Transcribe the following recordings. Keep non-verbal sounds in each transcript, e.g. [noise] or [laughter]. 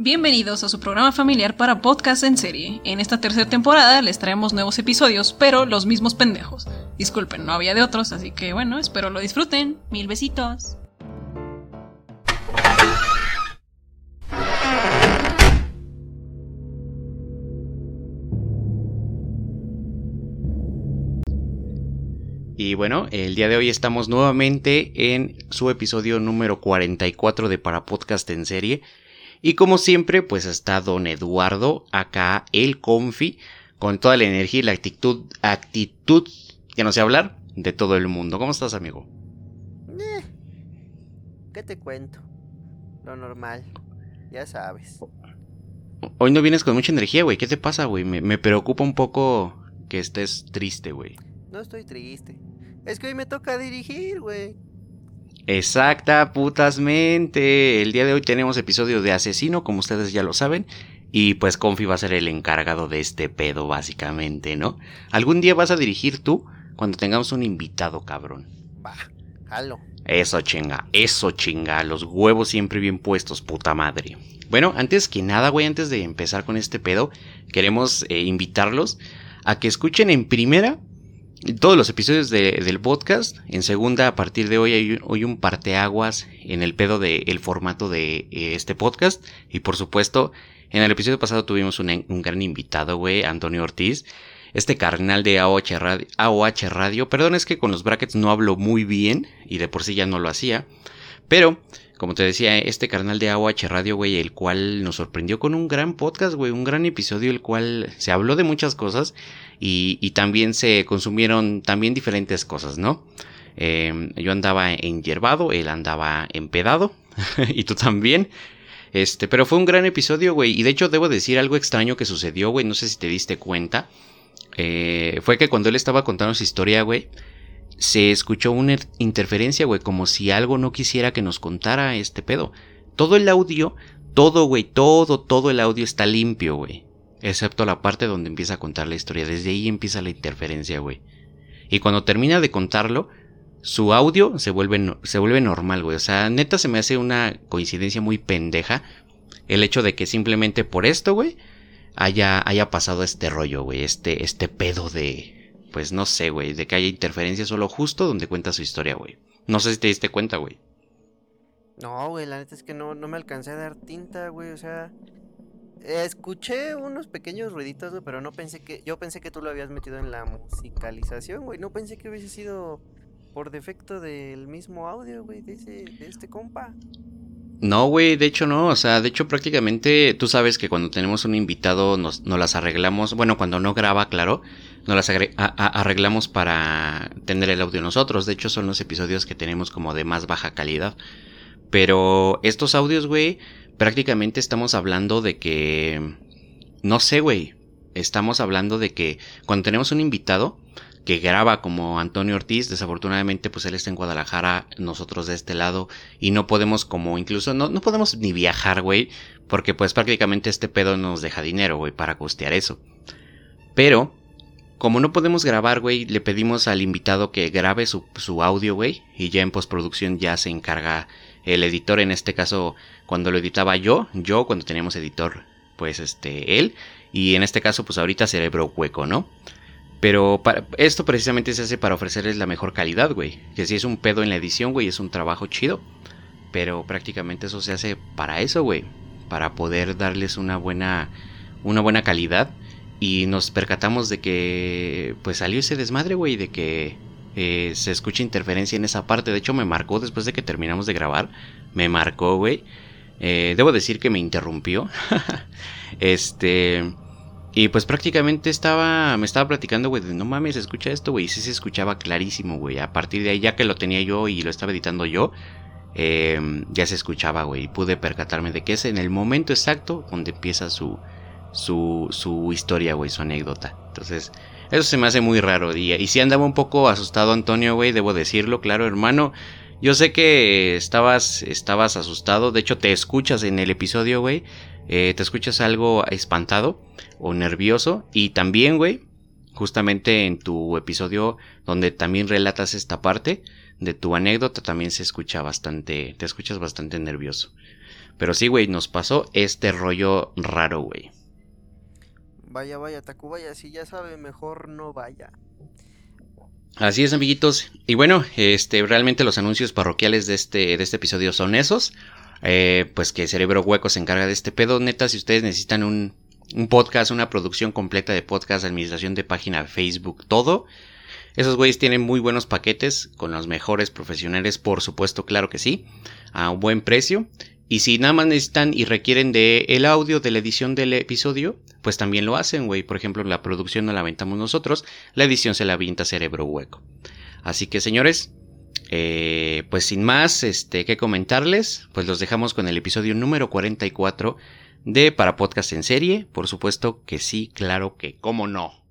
Bienvenidos a su programa familiar para podcast en serie. En esta tercera temporada les traemos nuevos episodios, pero los mismos pendejos. Disculpen, no había de otros, así que bueno, espero lo disfruten. Mil besitos. Y bueno, el día de hoy estamos nuevamente en su episodio número 44 de Para Podcast en serie. Y como siempre, pues está don Eduardo, acá el confi, con toda la energía y la actitud, actitud, que no sé hablar, de todo el mundo. ¿Cómo estás, amigo? Eh, ¿Qué te cuento? Lo normal, ya sabes. Hoy no vienes con mucha energía, güey. ¿Qué te pasa, güey? Me, me preocupa un poco que estés triste, güey. No estoy triste. Es que hoy me toca dirigir, güey. Exacta, putasmente. El día de hoy tenemos episodio de Asesino, como ustedes ya lo saben. Y pues Confi va a ser el encargado de este pedo, básicamente, ¿no? ¿Algún día vas a dirigir tú cuando tengamos un invitado, cabrón? Va, jalo. Eso chinga, eso chinga, los huevos siempre bien puestos, puta madre. Bueno, antes que nada, güey, antes de empezar con este pedo, queremos eh, invitarlos a que escuchen en primera todos los episodios del podcast. En segunda, a partir de hoy, hay hoy un parteaguas en el pedo del formato de eh, este podcast. Y por supuesto, en el episodio pasado tuvimos un, un gran invitado, güey, Antonio Ortiz. Este carnal de AOH Radio, AOH Radio. Perdón, es que con los brackets no hablo muy bien y de por sí ya no lo hacía. Pero, como te decía, este carnal de AOH Radio, güey, el cual nos sorprendió con un gran podcast, güey, un gran episodio, el cual se habló de muchas cosas y, también se consumieron también diferentes cosas, ¿no? Eh, yo andaba hierbado, él andaba empedado [laughs] y tú también. Este, pero fue un gran episodio, güey. Y de hecho debo decir algo extraño que sucedió, güey. No sé si te diste cuenta. Eh, fue que cuando él estaba contando su historia, güey, se escuchó una interferencia, güey, como si algo no quisiera que nos contara este pedo. Todo el audio, todo, güey, todo, todo el audio está limpio, güey. Excepto la parte donde empieza a contar la historia. Desde ahí empieza la interferencia, güey. Y cuando termina de contarlo, su audio se vuelve, se vuelve normal, güey. O sea, neta se me hace una coincidencia muy pendeja. El hecho de que simplemente por esto, güey, haya, haya pasado este rollo, güey. Este, este pedo de, pues no sé, güey, de que haya interferencia solo justo donde cuenta su historia, güey. No sé si te diste cuenta, güey. No, güey, la neta es que no, no me alcancé a dar tinta, güey. O sea, Escuché unos pequeños ruiditos, güey, pero no pensé que. Yo pensé que tú lo habías metido en la musicalización, güey. No pensé que hubiese sido por defecto del mismo audio, güey, de, ese, de este compa. No, güey, de hecho no, o sea, de hecho prácticamente tú sabes que cuando tenemos un invitado nos, nos las arreglamos, bueno, cuando no graba, claro, nos las arreglamos para tener el audio nosotros, de hecho son los episodios que tenemos como de más baja calidad, pero estos audios, güey, prácticamente estamos hablando de que, no sé, güey, estamos hablando de que cuando tenemos un invitado que graba como Antonio Ortiz, desafortunadamente pues él está en Guadalajara, nosotros de este lado, y no podemos como incluso, no, no podemos ni viajar, güey, porque pues prácticamente este pedo nos deja dinero, güey, para costear eso. Pero, como no podemos grabar, güey, le pedimos al invitado que grabe su, su audio, güey, y ya en postproducción ya se encarga el editor, en este caso, cuando lo editaba yo, yo cuando teníamos editor, pues este, él, y en este caso, pues ahorita cerebro hueco, ¿no? Pero esto precisamente se hace para ofrecerles la mejor calidad, güey. Que si es un pedo en la edición, güey, es un trabajo chido. Pero prácticamente eso se hace para eso, güey. Para poder darles una buena, una buena calidad. Y nos percatamos de que, pues salió ese desmadre, güey, de que eh, se escucha interferencia en esa parte. De hecho, me marcó después de que terminamos de grabar. Me marcó, güey. Eh, debo decir que me interrumpió. [laughs] este. Y pues prácticamente estaba. Me estaba platicando, güey, de no mames, escucha esto, güey. Y sí se escuchaba clarísimo, güey. A partir de ahí, ya que lo tenía yo y lo estaba editando yo. Em, ya se escuchaba, güey. Y pude percatarme de que es en el momento exacto donde empieza su. Su, su historia, güey, su anécdota. Entonces, eso se me hace muy raro. Y, y si andaba un poco asustado Antonio, güey, debo decirlo, claro, hermano. Yo sé que estabas, estabas asustado. De hecho, te escuchas en el episodio, güey. Eh, te escuchas algo espantado o nervioso. Y también, güey, justamente en tu episodio donde también relatas esta parte, de tu anécdota también se escucha bastante, te escuchas bastante nervioso. Pero sí, güey, nos pasó este rollo raro, güey. Vaya, vaya, Tacubaya, si ya sabe, mejor no vaya. Así es, amiguitos. Y bueno, este, realmente los anuncios parroquiales de este, de este episodio son esos. Eh, pues que Cerebro Hueco se encarga de este pedo. Neta, si ustedes necesitan un, un podcast, una producción completa de podcast, administración de página, Facebook, todo. Esos güeyes tienen muy buenos paquetes con los mejores profesionales, por supuesto, claro que sí, a un buen precio. Y si nada más necesitan y requieren de el audio de la edición del episodio, pues también lo hacen, güey. Por ejemplo, la producción no la aventamos nosotros, la edición se la avienta Cerebro Hueco. Así que, señores, eh, pues sin más este, que comentarles, pues los dejamos con el episodio número 44 de Para Podcast en Serie. Por supuesto que sí, claro que, cómo no.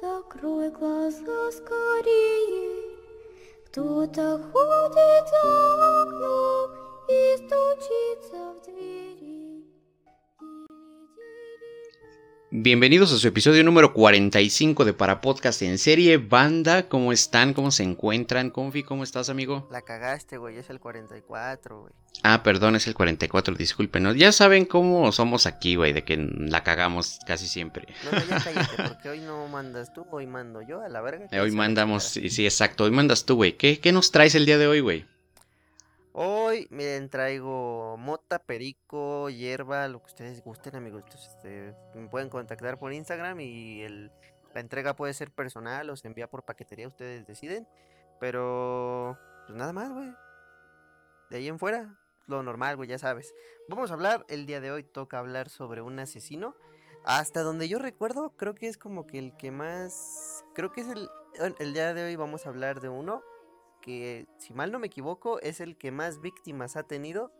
Закрой глаза скорее. Кто-то ходит за окном и стучится в двери. Bienvenidos a su episodio número 45 de Para Podcast en Serie. Banda, ¿cómo están? ¿Cómo se encuentran? Confi, ¿cómo estás, amigo? La cagaste, güey, es el 44, güey. Ah, perdón, es el 44, disculpen. ¿no? Ya saben cómo somos aquí, güey, de que la cagamos casi siempre. No, no, ya cállate, porque hoy no mandas tú, hoy mando yo, a la verga. Eh, hoy mandamos, sí, sí, exacto, hoy mandas tú, güey. ¿Qué, ¿Qué nos traes el día de hoy, güey? Hoy, miren, traigo mota, perico, hierba, lo que ustedes gusten, amigos. Este, me pueden contactar por Instagram y el, la entrega puede ser personal o se envía por paquetería, ustedes deciden. Pero, pues nada más, güey. De ahí en fuera, lo normal, güey, ya sabes. Vamos a hablar, el día de hoy toca hablar sobre un asesino. Hasta donde yo recuerdo, creo que es como que el que más... Creo que es el... El día de hoy vamos a hablar de uno que, si mal no me equivoco, es el que más víctimas ha tenido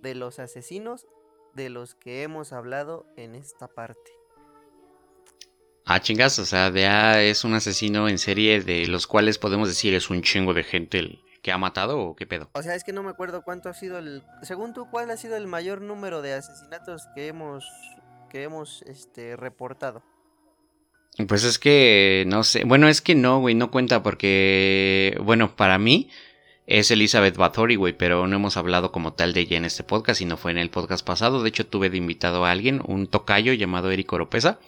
de los asesinos de los que hemos hablado en esta parte. Ah, chingas, o sea, de A es un asesino en serie de los cuales podemos decir es un chingo de gente el que ha matado o qué pedo. O sea, es que no me acuerdo cuánto ha sido el... Según tú, ¿cuál ha sido el mayor número de asesinatos que hemos, que hemos este, reportado? Pues es que, no sé, bueno, es que no, güey, no cuenta porque, bueno, para mí es Elizabeth Bathory, güey, pero no hemos hablado como tal de ella en este podcast, sino fue en el podcast pasado. De hecho, tuve de invitado a alguien, un tocayo llamado Eric Oropesa,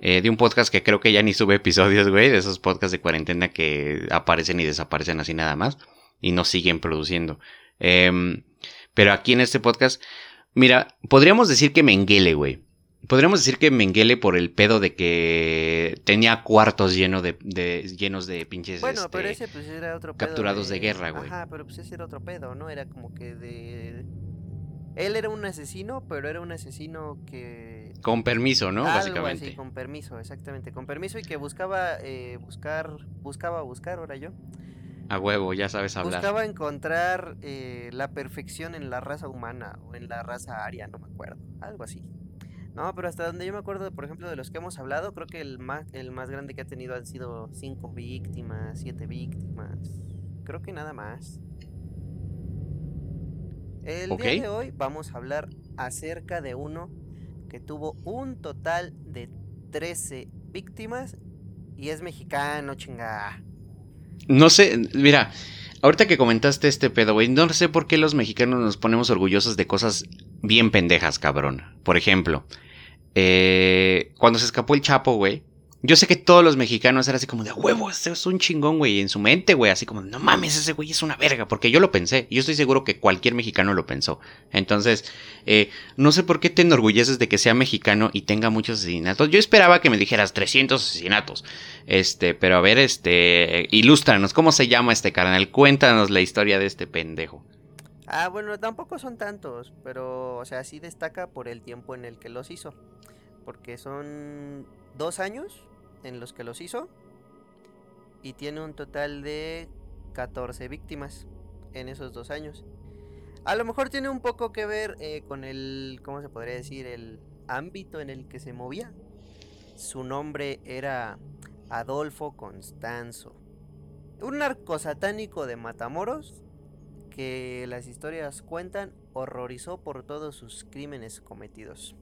eh, de un podcast que creo que ya ni sube episodios, güey, de esos podcasts de cuarentena que aparecen y desaparecen así nada más y no siguen produciendo. Em, pero aquí en este podcast, mira, podríamos decir que Menguele, güey. Podríamos decir que Menguele por el pedo de que tenía cuartos lleno de, de- llenos de pinches Bueno, este, pero ese pues era otro pedo. capturados de guerra, güey. Ajá, pero pues ese era otro pedo, ¿no? Era como que de... Él era un asesino, pero era un asesino que... con permiso, ¿no? Algo Básicamente. así, con permiso, exactamente, con permiso y que buscaba eh, buscar, buscaba buscar, ahora yo, A huevo, ya sabes hablar. buscaba encontrar eh, la perfección en la raza humana o en la raza aria, no me acuerdo, algo así. No, pero hasta donde yo me acuerdo, por ejemplo, de los que hemos hablado, creo que el más, el más grande que ha tenido han sido cinco víctimas, siete víctimas, creo que nada más. El día de hoy vamos a hablar acerca de uno que tuvo un total de 13 víctimas y es mexicano, chinga. No sé, mira, ahorita que comentaste este pedo, güey, no sé por qué los mexicanos nos ponemos orgullosos de cosas bien pendejas, cabrón. Por ejemplo, eh, cuando se escapó el Chapo, güey. Yo sé que todos los mexicanos eran así como de "A huevo, ese es un chingón, güey. En su mente, güey, así como, no mames, ese güey es una verga. Porque yo lo pensé. Yo estoy seguro que cualquier mexicano lo pensó. Entonces, eh, no sé por qué te enorgulleces de que sea mexicano y tenga muchos asesinatos. Yo esperaba que me dijeras 300 asesinatos. Este, pero a ver, este, ilústranos, ¿cómo se llama este carnal? Cuéntanos la historia de este pendejo. Ah, bueno, tampoco son tantos, pero, o sea, sí destaca por el tiempo en el que los hizo. Porque son dos años en los que los hizo y tiene un total de 14 víctimas en esos dos años. A lo mejor tiene un poco que ver eh, con el, ¿cómo se podría decir? El ámbito en el que se movía. Su nombre era Adolfo Constanzo. Un narcosatánico de Matamoros que las historias cuentan horrorizó por todos sus crímenes cometidos.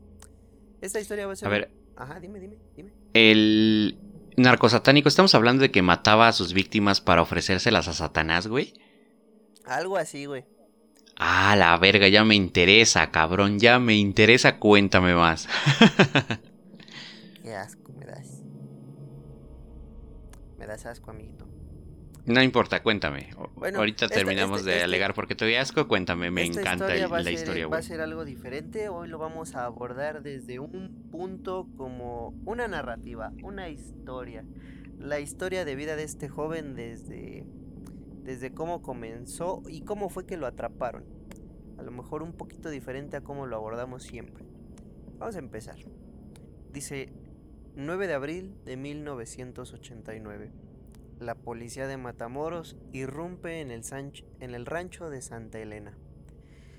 Esta historia va a ser... A ver, Ajá, dime, dime, dime. el... narcosatánico, estamos hablando de que mataba a sus víctimas para ofrecérselas a Satanás, güey. Algo así, güey. Ah, la verga, ya me interesa, cabrón, ya me interesa, cuéntame más. [laughs] Qué asco me das. Me das asco, amiguito. No importa, cuéntame. Bueno, Ahorita esta- terminamos este- de este- alegar porque te doy asco, cuéntame, me Esta encanta historia va la ser- historia, Va a ser algo diferente. Hoy lo vamos a abordar desde un punto como una narrativa, una historia. La historia de vida de este joven desde, desde cómo comenzó y cómo fue que lo atraparon. A lo mejor un poquito diferente a cómo lo abordamos siempre. Vamos a empezar. Dice 9 de abril de 1989. La policía de Matamoros irrumpe en el, rancho de Santa Elena.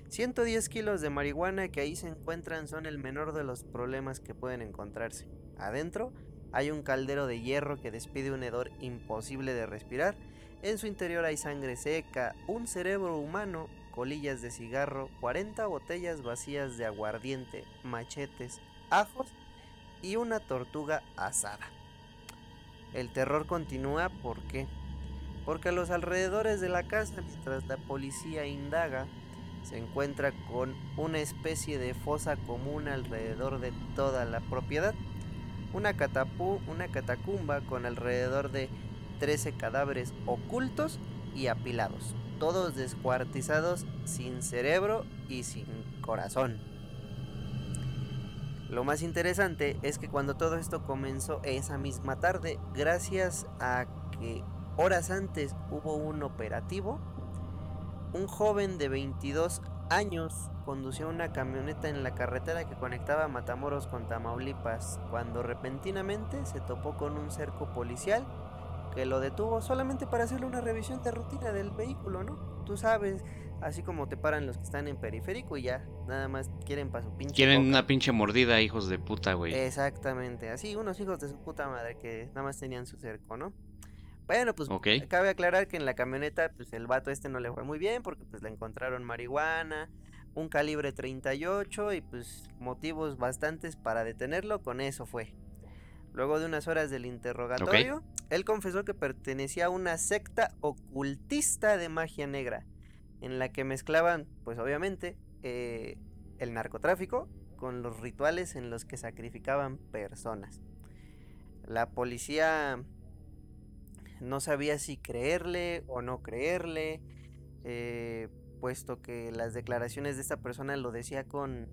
110 kilos de marihuana que ahí se encuentran son el menor de los problemas que pueden encontrarse. Adentro hay un caldero de hierro que despide un hedor imposible de respirar. En su interior hay sangre seca, un cerebro humano, colillas de cigarro, 40 botellas vacías de aguardiente, machetes, ajos y una tortuga asada. El terror continúa, ¿por qué? Porque a los alrededores de la casa, mientras la policía indaga, se encuentra con una especie de fosa común alrededor de toda la propiedad. Una, una catacumba con alrededor de 13 cadáveres ocultos y apilados, todos descuartizados sin cerebro y sin corazón. Lo más interesante es que cuando todo esto comenzó esa misma tarde, gracias a que horas antes hubo un operativo, un joven de 22 años condució una camioneta en la carretera que conectaba Matamoros con Tamaulipas, cuando repentinamente se topó con un cerco policial que lo detuvo solamente para hacerle una revisión de rutina del vehículo, ¿no? Tú sabes, así como te paran los que están en periférico y ya, nada más quieren para su pinche Quieren boca. una pinche mordida, hijos de puta, güey. Exactamente, así unos hijos de su puta madre que nada más tenían su cerco, ¿no? Bueno, pues Ok. cabe aclarar que en la camioneta, pues el vato este no le fue muy bien porque pues le encontraron marihuana, un calibre 38 y pues motivos bastantes para detenerlo, con eso fue. Luego de unas horas del interrogatorio, él confesó que pertenecía a una secta ocultista de magia negra, en la que mezclaban, pues obviamente, eh, el narcotráfico con los rituales en los que sacrificaban personas. La policía no sabía si creerle o no creerle, eh, puesto que las declaraciones de esta persona lo decía con,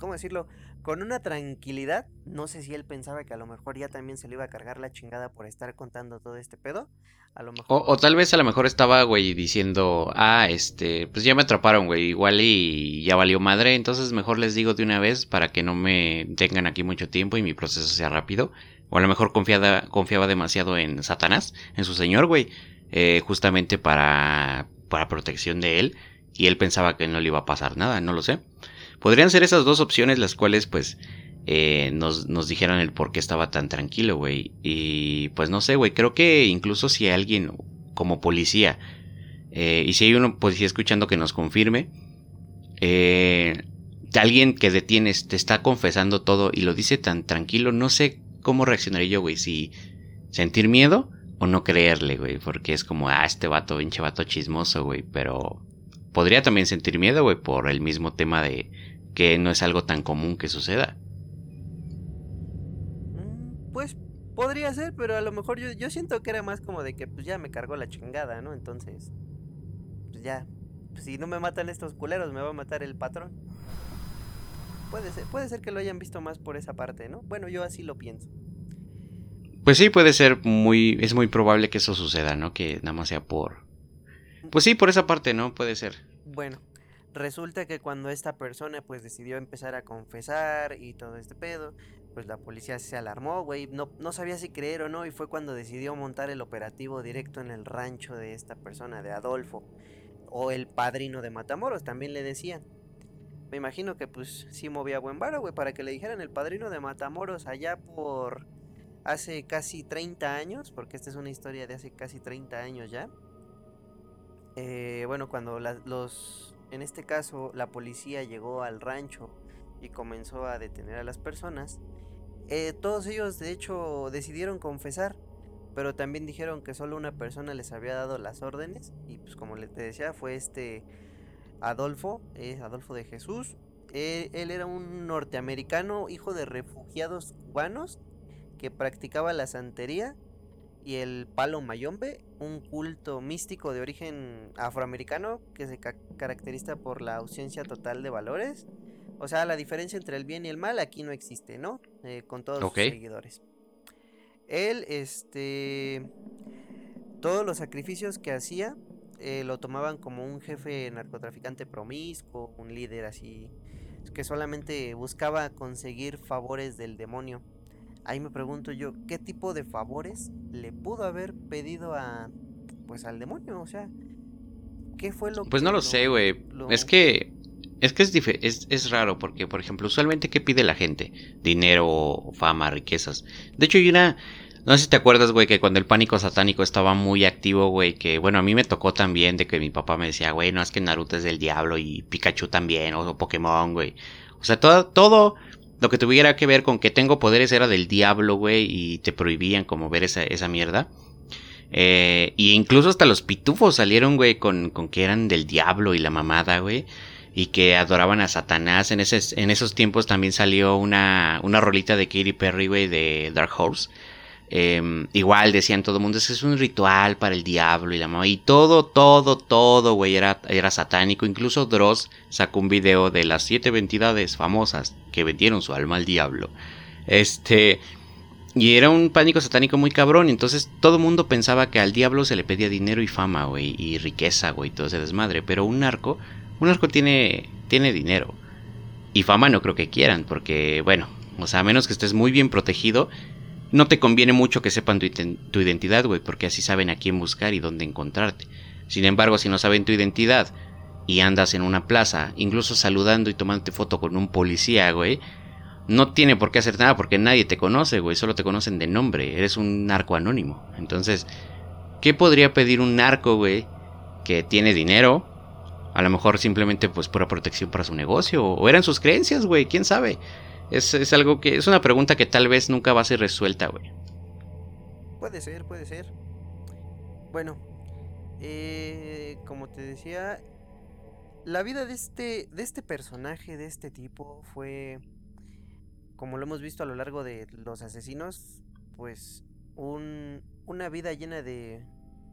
¿cómo decirlo? Con una tranquilidad. No sé si él pensaba que a lo mejor ya también se le iba a cargar la chingada por estar contando todo este pedo. A lo mejor... O, o tal vez a lo mejor estaba, güey, diciendo, ah, este, pues ya me atraparon, güey, igual y ya valió madre, entonces mejor les digo de una vez para que no me tengan aquí mucho tiempo y mi proceso sea rápido. O a lo mejor confiada, confiaba demasiado en Satanás, en su señor, güey, eh, justamente para, para protección de él, y él pensaba que no le iba a pasar nada, no lo sé. Podrían ser esas dos opciones las cuales, pues, eh, nos, nos dijeron el por qué estaba tan tranquilo, güey. Y pues no sé, güey, creo que incluso si alguien como policía, eh, y si hay uno policía escuchando que nos confirme, eh, alguien que detienes te está confesando todo y lo dice tan tranquilo, no sé cómo reaccionaría yo, güey, si sentir miedo o no creerle, güey, porque es como, ah, este vato, pinche vato chismoso, güey, pero podría también sentir miedo, güey, por el mismo tema de que no es algo tan común que suceda. Mm, Pues podría ser, pero a lo mejor yo, yo siento que era más como de que pues ya me cargó la chingada, ¿no? Entonces, pues ya, pues, si no me matan estos culeros, me va a matar el patrón. Puede ser, puede ser que lo hayan visto más por esa parte, ¿no? Bueno, yo así lo pienso. Pues sí, puede ser muy, es muy probable que eso suceda, ¿no? Que nada más sea por... Pues sí, por esa parte, ¿no? Puede ser. Bueno, resulta que cuando esta persona pues decidió empezar a confesar y todo este pedo, pues la policía se alarmó, güey, no, no sabía si creer o no y fue cuando decidió montar el operativo directo en el rancho de esta persona, de Adolfo, o el padrino de Matamoros, también le decían. Me imagino que pues sí movía buen varo, güey, para que le dijeran el padrino de Matamoros allá por hace casi 30 años, porque esta es una historia de hace casi 30 años ya. Eh, bueno, cuando los, en este caso, la policía llegó al rancho y comenzó a detener a las personas, eh, todos ellos de hecho decidieron confesar pero también dijeron que solo una persona les había dado las órdenes y pues como le te decía fue este Adolfo, es Adolfo de Jesús. Él, él era un norteamericano, hijo de refugiados cubanos, que practicaba la santería y el palo mayombe, un culto místico de origen afroamericano que se ca- caracteriza por la ausencia total de valores. O sea, la diferencia entre el bien y el mal aquí no existe, ¿no? Eh, con todos sus seguidores. Él, este, todos los sacrificios que hacía eh, lo tomaban como un jefe narcotraficante promiscuo, un líder así, que solamente buscaba conseguir favores del demonio. Ahí me pregunto yo, ¿qué tipo de favores le pudo haber pedido a, pues al demonio? O sea, ¿qué fue lo Pues que no lo sé, güey. lo- Es que. Es que es, es, es raro porque, por ejemplo, usualmente, ¿qué pide la gente? Dinero, fama, riquezas. De hecho, hay una. No sé si te acuerdas, güey, que cuando el pánico satánico estaba muy activo, güey, que bueno, a mí me tocó también de que mi papá me decía, güey, no es que Naruto es del diablo y Pikachu también, o, Pokémon, güey. O sea, todo, todo lo que tuviera que ver con que tengo poderes era del diablo, güey, y te prohibían como ver esa, esa mierda. Eh, y incluso hasta los pitufos salieron, güey, con, con que eran del diablo y la mamada, güey. Y que adoraban a Satanás. En, ese, en esos tiempos también salió una, una rolita de Katy Perry, güey, de Dark Horse. Eh, igual decían todo el mundo, "Ese es un ritual para el diablo y la mamá. Y todo, todo, todo, güey, era, era satánico. Incluso Dross sacó un video de las siete entidades famosas que vendieron su alma al diablo. Este. Y era un pánico satánico muy cabrón. Entonces todo el mundo pensaba que al diablo se le pedía dinero y fama, güey. Y riqueza, güey. Todo ese desmadre. Pero un narco. Un narco tiene. Tiene dinero. Y fama no creo que quieran. Porque, bueno. O sea, a menos que estés muy bien protegido. No te conviene mucho que sepan tu, identidad, güey. Porque así saben a quién buscar y dónde encontrarte. Sin embargo, si no saben tu identidad. Y andas en una plaza. Incluso saludando y tomándote foto con un policía, güey no tiene por qué hacer nada porque nadie te conoce, güey. Solo te conocen de nombre. Eres un narco anónimo. Entonces, ¿qué podría pedir un narco, güey? Que tiene dinero. A lo mejor simplemente, pues, pura protección para su negocio. O eran sus creencias, güey. ¿Quién sabe? Es, es algo que... Es una pregunta que tal vez nunca va a ser resuelta, güey. Puede ser, puede ser. Bueno, eh, como te decía, la vida de este, de este personaje, de este tipo, fue, como lo hemos visto a lo largo de los asesinos, pues un, una vida llena de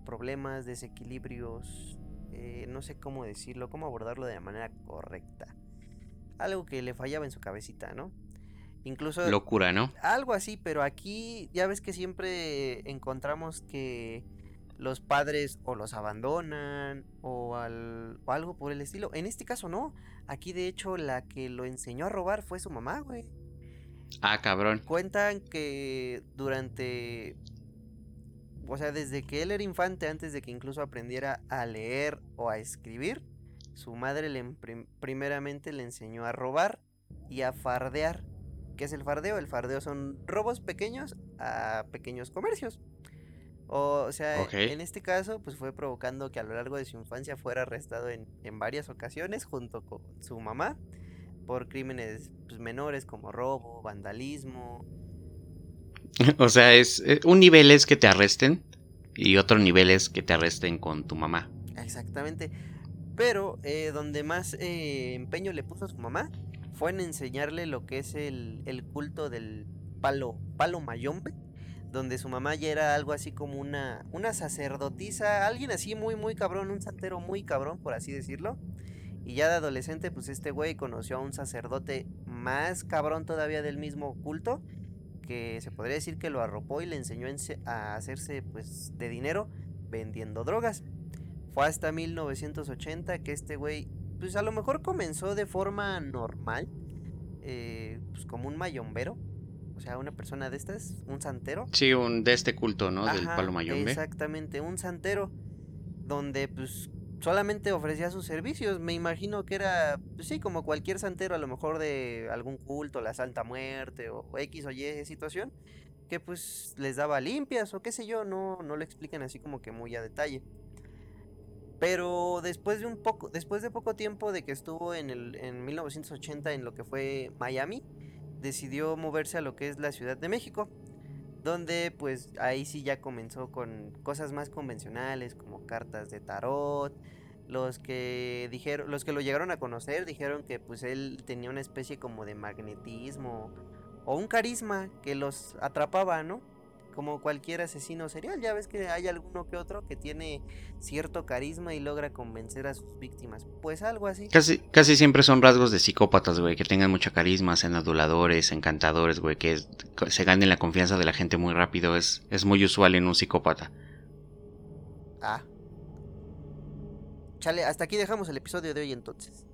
problemas, desequilibrios, eh, no sé cómo decirlo, cómo abordarlo de manera correcta. Algo que le fallaba en su cabecita, ¿no? Incluso Locura, ¿no? algo así, pero aquí ya ves que siempre encontramos que los padres o los abandonan o, al- o algo por el estilo. En este caso no. Aquí de hecho la que lo enseñó a robar fue su mamá, güey. Ah, cabrón. Cuentan que durante... O sea, desde que él era infante, antes de que incluso aprendiera a leer o a escribir, su madre le prim- primeramente le enseñó a robar y a fardear. ¿Qué es el fardeo? El fardeo son robos pequeños a pequeños comercios. O sea, en este caso, pues fue provocando que a lo largo de su infancia fuera arrestado en, en varias ocasiones junto con su mamá por crímenes pues, menores como robo, vandalismo. [laughs] o sea, es... eh, Un nivel es que te arresten. Y otro nivel es que te arresten con tu mamá. Exactamente. Pero eh, donde más eh, empeño le puso a su mamá fue en enseñarle lo que es el, el culto del palo, palo mayombe, donde su mamá ya era algo así como una, una sacerdotisa, alguien así muy, muy cabrón, un santero muy cabrón, por así decirlo. Y ya de adolescente, pues este güey conoció a un sacerdote más cabrón todavía del mismo culto, que se podría decir que lo arropó y le enseñó a hacerse pues de dinero vendiendo drogas. Fue hasta 1980 que este güey, pues a lo mejor comenzó de forma normal, eh, pues como un mayombero, o sea, una persona de estas, un santero. Sí, un de este culto, ¿no? Del palo mayombe. Exactamente, un santero donde pues solamente ofrecía sus servicios. Me imagino que era, pues, sí, como cualquier santero, a lo mejor de algún culto, la Santa Muerte o X o Y situación, que pues les daba limpias o qué sé yo, no, no lo explican así como que muy a detalle. Pero después de un poco, después de poco tiempo de que estuvo en el en 1980 en lo que fue Miami, decidió moverse a lo que es la Ciudad de México, donde pues ahí sí ya comenzó con cosas más convencionales como cartas de tarot. Los que dijeron, los que lo llegaron a conocer dijeron que pues él tenía una especie como de magnetismo o un carisma que los atrapaba, ¿no? Como cualquier asesino serial, ya ves que hay alguno que otro que tiene cierto carisma y logra convencer a sus víctimas. Pues algo así. Casi, casi siempre son rasgos de psicópatas, güey, que tengan mucha carisma, sean aduladores, encantadores, güey, que es- se ganen la confianza de la gente muy rápido. Es, es muy usual en un psicópata. Ah. Chale, hasta aquí dejamos el episodio de hoy entonces.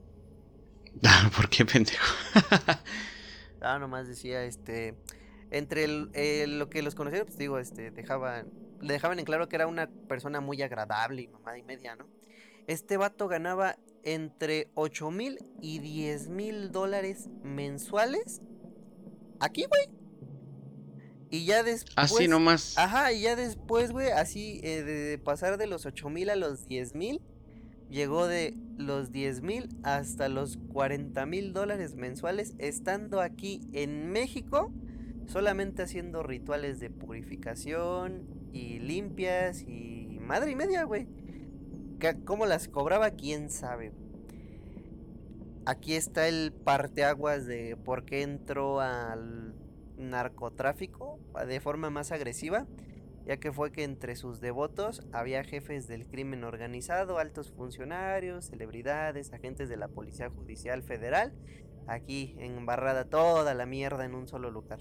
[laughs] ¿Por qué pendejo? [laughs] Ah, nomás decía, este, entre el- el- lo que los conocieron, pues digo, este, dejaban, le dejaban en claro que era una persona muy agradable y mamada y media, ¿no? Este vato ganaba entre 8 mil y 10 mil dólares mensuales aquí, güey. Y ya después... Así nomás. Ajá, y ya después, güey, así eh, de pasar de los 8 mil a los 10 mil, llegó de los 10 mil hasta los 40 mil dólares mensuales, estando aquí en México, solamente haciendo rituales de purificación y limpias y madre y media, güey. ¿Cómo las cobraba? ¿Quién sabe? Aquí está el parteaguas de por qué entró al narcotráfico de forma más agresiva, ya que fue que entre sus devotos había jefes del crimen organizado, altos funcionarios, celebridades, agentes de la Policía Judicial Federal, aquí embarrada toda la mierda en un solo lugar.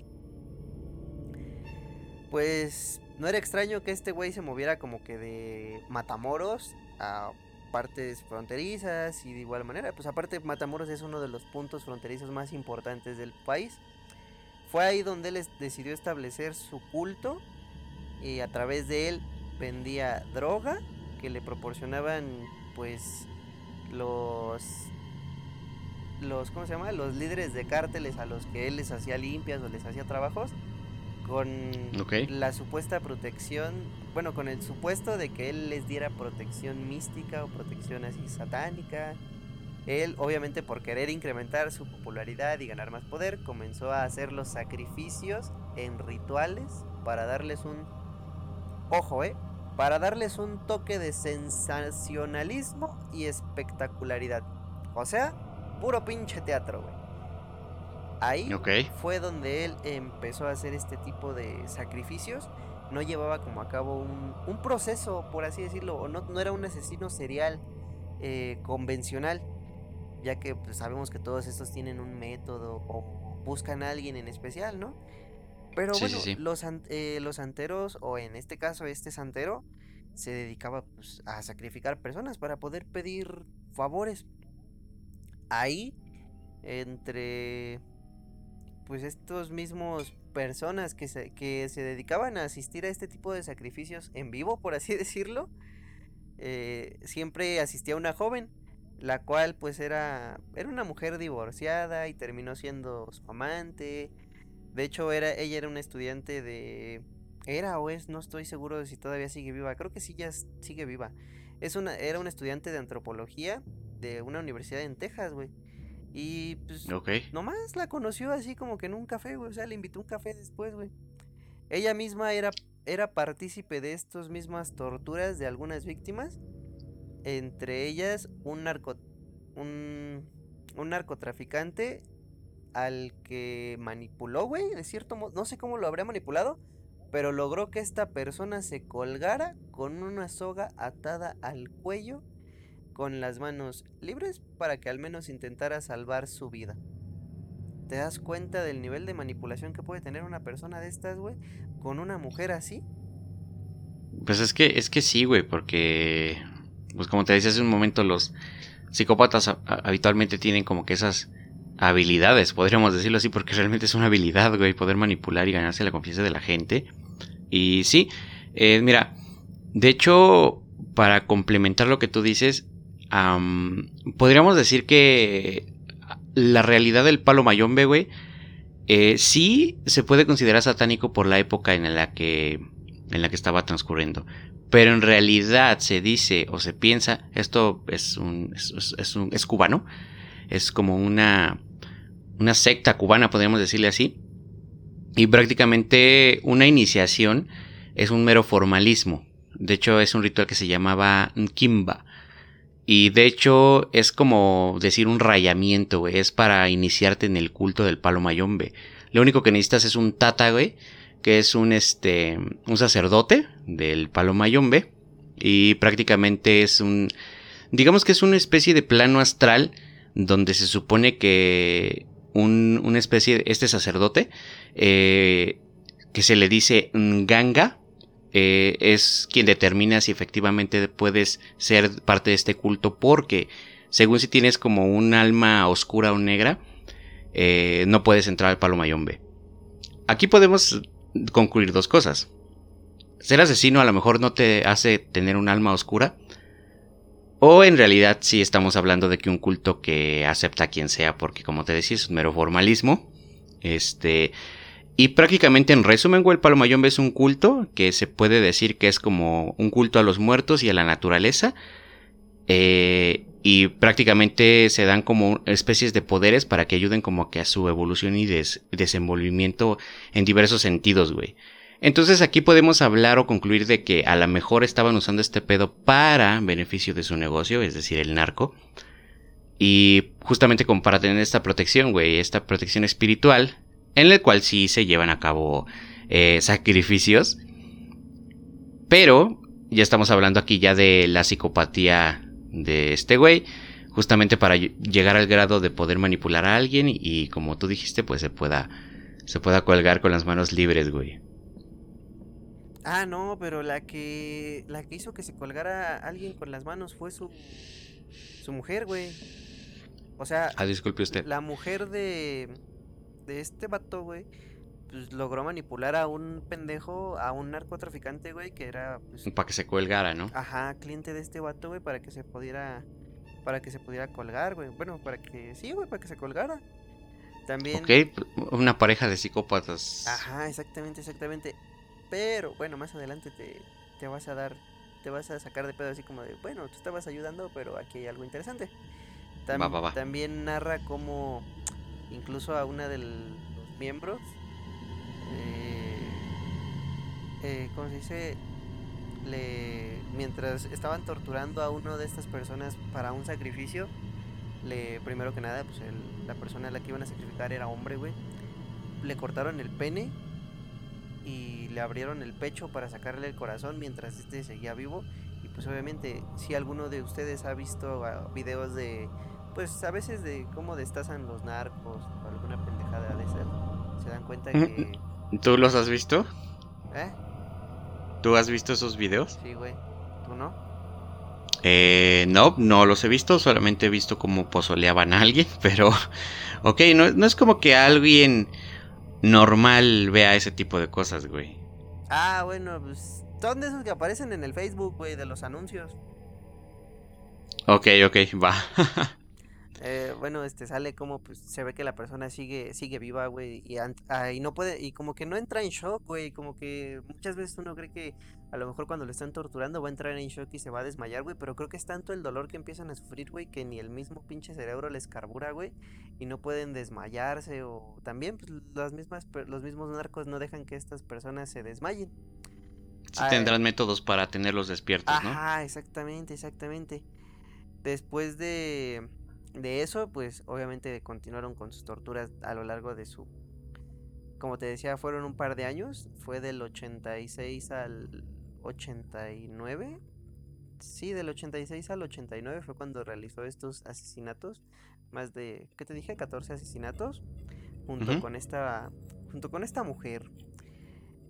Pues no era extraño que este güey se moviera como que de Matamoros a partes fronterizas y de igual manera, pues aparte Matamoros es uno de los puntos fronterizos más importantes del país. Fue ahí donde él decidió establecer su culto y a través de él vendía droga que le proporcionaban pues los los ¿cómo se llama? los líderes de cárteles a los que él les hacía limpias o les hacía trabajos con la supuesta protección, bueno, con el supuesto de que él les diera protección mística o protección así satánica. Él, obviamente por querer incrementar su popularidad y ganar más poder, comenzó a hacer los sacrificios en rituales para darles un ojo, eh, para darles un toque de sensacionalismo y espectacularidad. O sea, puro pinche teatro, güey. Ahí fue donde él empezó a hacer este tipo de sacrificios. No llevaba como a cabo un, un proceso, por así decirlo, o no, no era un asesino serial eh, convencional, ya que pues, sabemos que todos estos tienen un método o buscan a alguien en especial, ¿no? Pero Sí, bueno, sí. Los, eh, los santeros, o en este caso este santero, se dedicaba pues, a sacrificar personas para poder pedir favores. Ahí, entre pues estos mismos personas que se, que se dedicaban a asistir a este tipo de sacrificios en vivo, por así [laughs] decirlo, eh, siempre asistía una joven, la cual pues era, era una mujer divorciada y terminó siendo su amante. De hecho, era, ella era una estudiante de... Era o es, no estoy seguro de si todavía sigue viva. Creo que sí, ya sigue viva. Es una, era una estudiante de antropología de una universidad en Texas, güey. Y pues. Nomás la conoció así como que en un café, güey. O sea, le invitó un café después, güey. Ella misma era, era partícipe de estas mismas torturas de algunas víctimas. Entre ellas, un narco. un. un narcotraficante al que manipuló, güey. De cierto modo. No sé cómo lo habría manipulado. Pero logró que esta persona se colgara con una soga atada al cuello con las manos libres para que al menos intentara salvar su vida. ¿Te das cuenta del nivel de manipulación que puede tener una persona de estas, güey? Con una mujer así. Pues es que, es que sí, güey, porque, pues como te decía hace un momento, los psicópatas habitualmente tienen como que esas habilidades, podríamos decirlo así, porque realmente es una habilidad, güey, poder manipular y ganarse la confianza de la gente. Y sí, eh, mira, de hecho, para complementar lo que tú dices, am, podríamos decir que la realidad del palo mayombe, eh, sí se puede considerar satánico por la época en la que en la que estaba transcurriendo. Pero en realidad se dice o se piensa, esto es un es- es un es cubano, es como una una secta cubana, podríamos decirle así, Y prácticamente una iniciación es un mero formalismo. De hecho, es un ritual que se llamaba Kimba. Y de hecho, es como decir un rayamiento, güey. Es para iniciarte en el culto del palo mayombe. Lo único que necesitas es un tata, güey. Que es un, este, un sacerdote del palo mayombe. Y prácticamente es un, digamos que es una especie de plano astral donde se supone que un, una especie este sacerdote eh, que se le dice ganga eh, es quien determina si efectivamente puedes ser parte de este culto porque según si tienes como un alma oscura o negra eh, no puedes entrar al palo mayombe aquí podemos concluir dos cosas ser asesino a lo mejor no te hace tener un alma oscura o en realidad sí estamos hablando de que un culto que acepta a quien sea, porque como te decía, es un mero formalismo. Este. Y prácticamente en resumen, güey, el Palo Mayombe es un culto que se puede decir que es como un culto a los muertos y a la naturaleza. Eh, y prácticamente se dan como especies de poderes para que ayuden como que a su evolución y desenvolvimiento en diversos sentidos, güey. Entonces aquí podemos hablar o concluir de que a lo mejor estaban usando este pedo para beneficio de su negocio, es decir, el narco. Y justamente como para tener esta protección, güey, esta protección espiritual, en la cual sí se llevan a cabo eh, sacrificios. Pero ya estamos hablando aquí ya de la psicopatía de este güey, justamente para llegar al grado de poder manipular a alguien y, como tú dijiste, pues se pueda, se pueda colgar con las manos libres, güey. Ah, no, pero la que la que hizo que se colgara alguien con las manos fue su su mujer, güey. O sea, ah, disculpe usted. La mujer de de este vato, güey, pues logró manipular a un pendejo, a un narcotraficante, güey, que era pues, para que se colgara, ¿no? Ajá, cliente de este vato, güey, para que se pudiera para que se pudiera colgar, güey. Bueno, para que sí, güey, para que se colgara. También Ok, una pareja de psicópatas. Ajá, exactamente, exactamente. Pero bueno, más adelante te, te vas a dar, te vas a sacar de pedo así como de, bueno, tú estabas ayudando, pero aquí hay algo interesante. También narra cómo incluso a una de los miembros, eh, eh, ¿cómo se dice? Le, mientras estaban torturando a uno de estas personas para un sacrificio, le, primero que nada, pues la persona a la que iban a sacrificar era hombre, güey. Le cortaron el pene y le abrieron el pecho para sacarle el corazón mientras este seguía vivo. Y pues obviamente si alguno de ustedes ha visto ah, videos de, pues a veces de cómo destazan los narcos o alguna pendejada de ser, se dan cuenta que... ¿Tú los has visto? ¿Eh? ¿Tú has visto esos videos? Sí, güey. ¿Tú no? Eh, no, no los he visto, solamente he visto cómo pozoleaban a alguien, [laughs] pero... Ok, no, no es como que alguien normal vea ese tipo de cosas, güey. Ah, bueno, pues son de esos que aparecen en el Facebook, güey, de los anuncios. Ok, ok, va. [laughs] Eh, bueno, este sale como pues se ve que la persona sigue sigue viva, güey, y, ah, y no puede y como que no entra en shock, güey, como que muchas veces uno cree que a lo mejor cuando lo están torturando va a entrar en shock y se va a desmayar, güey, pero creo que es tanto el dolor que empiezan a sufrir, güey, que ni el mismo pinche cerebro les carbura, güey, y no pueden desmayarse o también pues, las mismas los mismos narcos no dejan que estas personas se desmayen. Sí tendrán métodos para tenerlos despiertos, ¿no? Ajá, exactamente, exactamente. Después de de eso, pues obviamente continuaron con sus torturas a lo largo de su... Como te decía, fueron un par de años. Fue del 86 al 89. Sí, del 86 al 89 fue cuando realizó estos asesinatos. Más de, ¿qué te dije? 14 asesinatos. Junto con esta... Junto con esta mujer.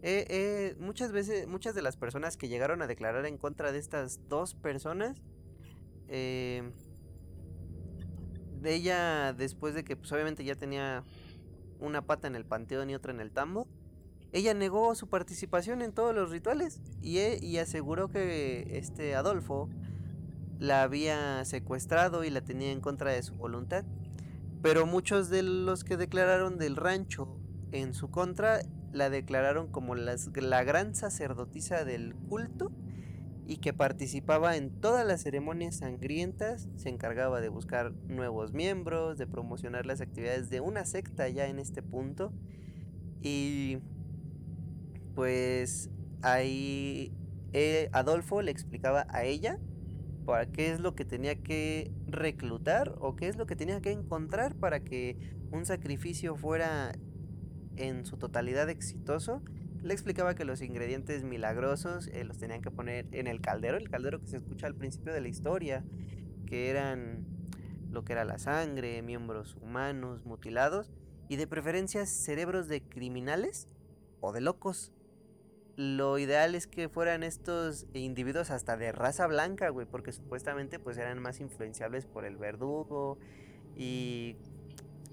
Eh, eh, muchas veces, muchas de las personas que llegaron a declarar en contra de estas dos personas, eh, de ella, después de que pues obviamente ya tenía una pata en el panteón y otra en el tambo, ella negó su participación en todos los rituales y, e, y aseguró que este Adolfo la había secuestrado y la tenía en contra de su voluntad. Pero muchos de los que declararon del rancho en su contra la declararon como las, la gran sacerdotisa del culto y que participaba en todas las ceremonias sangrientas, se encargaba de buscar nuevos miembros, de promocionar las actividades de una secta ya en este punto Y pues ahí eh, Adolfo le explicaba a ella para qué es lo que tenía que reclutar o qué es lo que tenía que encontrar para que un sacrificio fuera en su totalidad exitoso. Le explicaba que los ingredientes milagrosos eh, los tenían que poner en el caldero, el caldero que se escucha al principio de la historia, que eran lo que era la sangre, miembros humanos mutilados y de preferencia cerebros de criminales o de locos. Lo ideal es que fueran estos individuos hasta de raza blanca, güey, porque supuestamente pues eran más influenciables por el verdugo y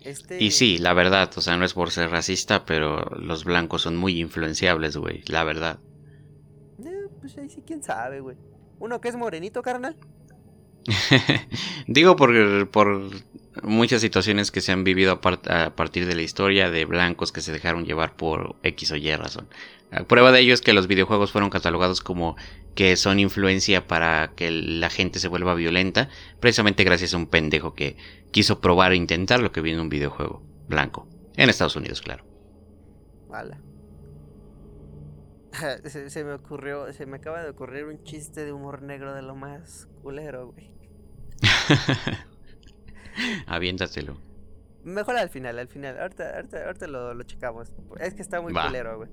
este Y sí, la verdad, o sea, no es por ser racista, pero los blancos son muy influenciables, güey, la verdad. Eh, pues ahí sí quién sabe, güey. Uno que es morenito, carnal. [laughs] Digo por, por muchas situaciones que se han vivido a, part- a partir de la historia de blancos que se dejaron llevar por X o Y razón. La prueba de ello es que los videojuegos fueron catalogados como que son influencia para que la gente se vuelva violenta, precisamente gracias a un pendejo que quiso probar e intentar lo que viene en un videojuego blanco. En Estados Unidos, claro. Ala. [laughs] Se, se me ocurrió, se me acaba de ocurrir un chiste de humor negro de lo más culero, güey. [laughs] [laughs] Aviéntatelo. Mejor al final, al final. Ahorita, ahorita, ahorita lo, lo checamos. Es que está muy Va. culero, güey.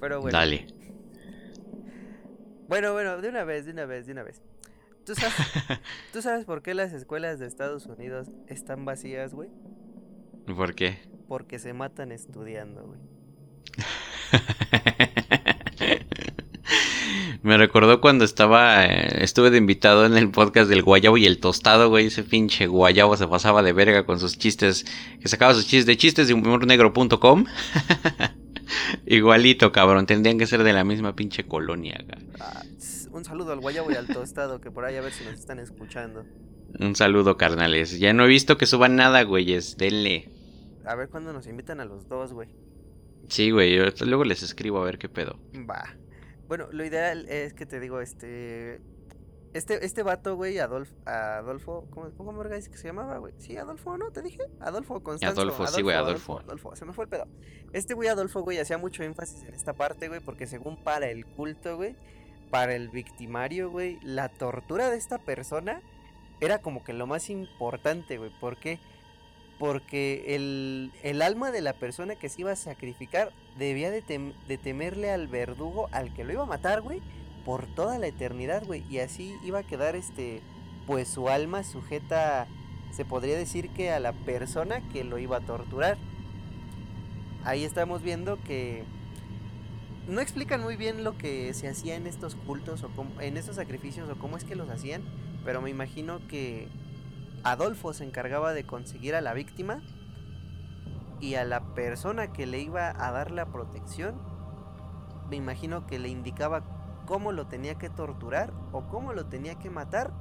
Pero bueno. Dale. Bueno, bueno, de una vez, de una vez, de una vez. ¿Tú sabes, [laughs] ¿Tú sabes por qué las escuelas de Estados Unidos están vacías, güey? ¿Por qué? Porque se matan estudiando, güey. [laughs] Me recordó cuando estaba, eh, estuve de invitado en el podcast del Guayabo y el Tostado, güey. Ese pinche Guayabo se pasaba de verga con sus chistes, que sacaba sus chistes de chistes de humornegro.com. [laughs] Igualito, cabrón. Tendrían que ser de la misma pinche colonia. güey. Ah, un saludo al guayabo y al tostado, que por ahí a ver si nos están escuchando. Un saludo, carnales. Ya no he visto que suban nada, güeyes. Denle. A ver cuándo nos invitan a los dos, güey. Sí, güey. yo luego les escribo a ver qué pedo. Va. Bueno, lo ideal es que te digo, este. Este, este vato, güey, Adolfo, Adolfo, ¿cómo, cómo verga dice que se llamaba, güey? Sí, Adolfo, ¿no? ¿Te dije? Adolfo Constanzo. Adolfo, sí, güey, Adolfo, Adolfo, se me fue el pedo. Este güey Adolfo, güey, hacía mucho énfasis en esta parte, güey, porque según para el culto, güey, para el victimario, güey, la tortura de esta persona era como que lo más importante, güey. ¿Por qué? Porque el, el alma de la persona que se iba a sacrificar debía de, tem- de temerle al verdugo, al que lo iba a matar, güey, por toda la eternidad, güey. Y así iba a quedar, este, pues su alma sujeta, se podría decir que a la persona que lo iba a torturar. Ahí estamos viendo que no explican muy bien lo que se hacía en estos cultos o en estos sacrificios o cómo es que los hacían, pero me imagino que Adolfo se encargaba de conseguir a la víctima y a la persona que le iba a dar la protección, me imagino que le indicaba cómo lo tenía que torturar o cómo lo tenía que matar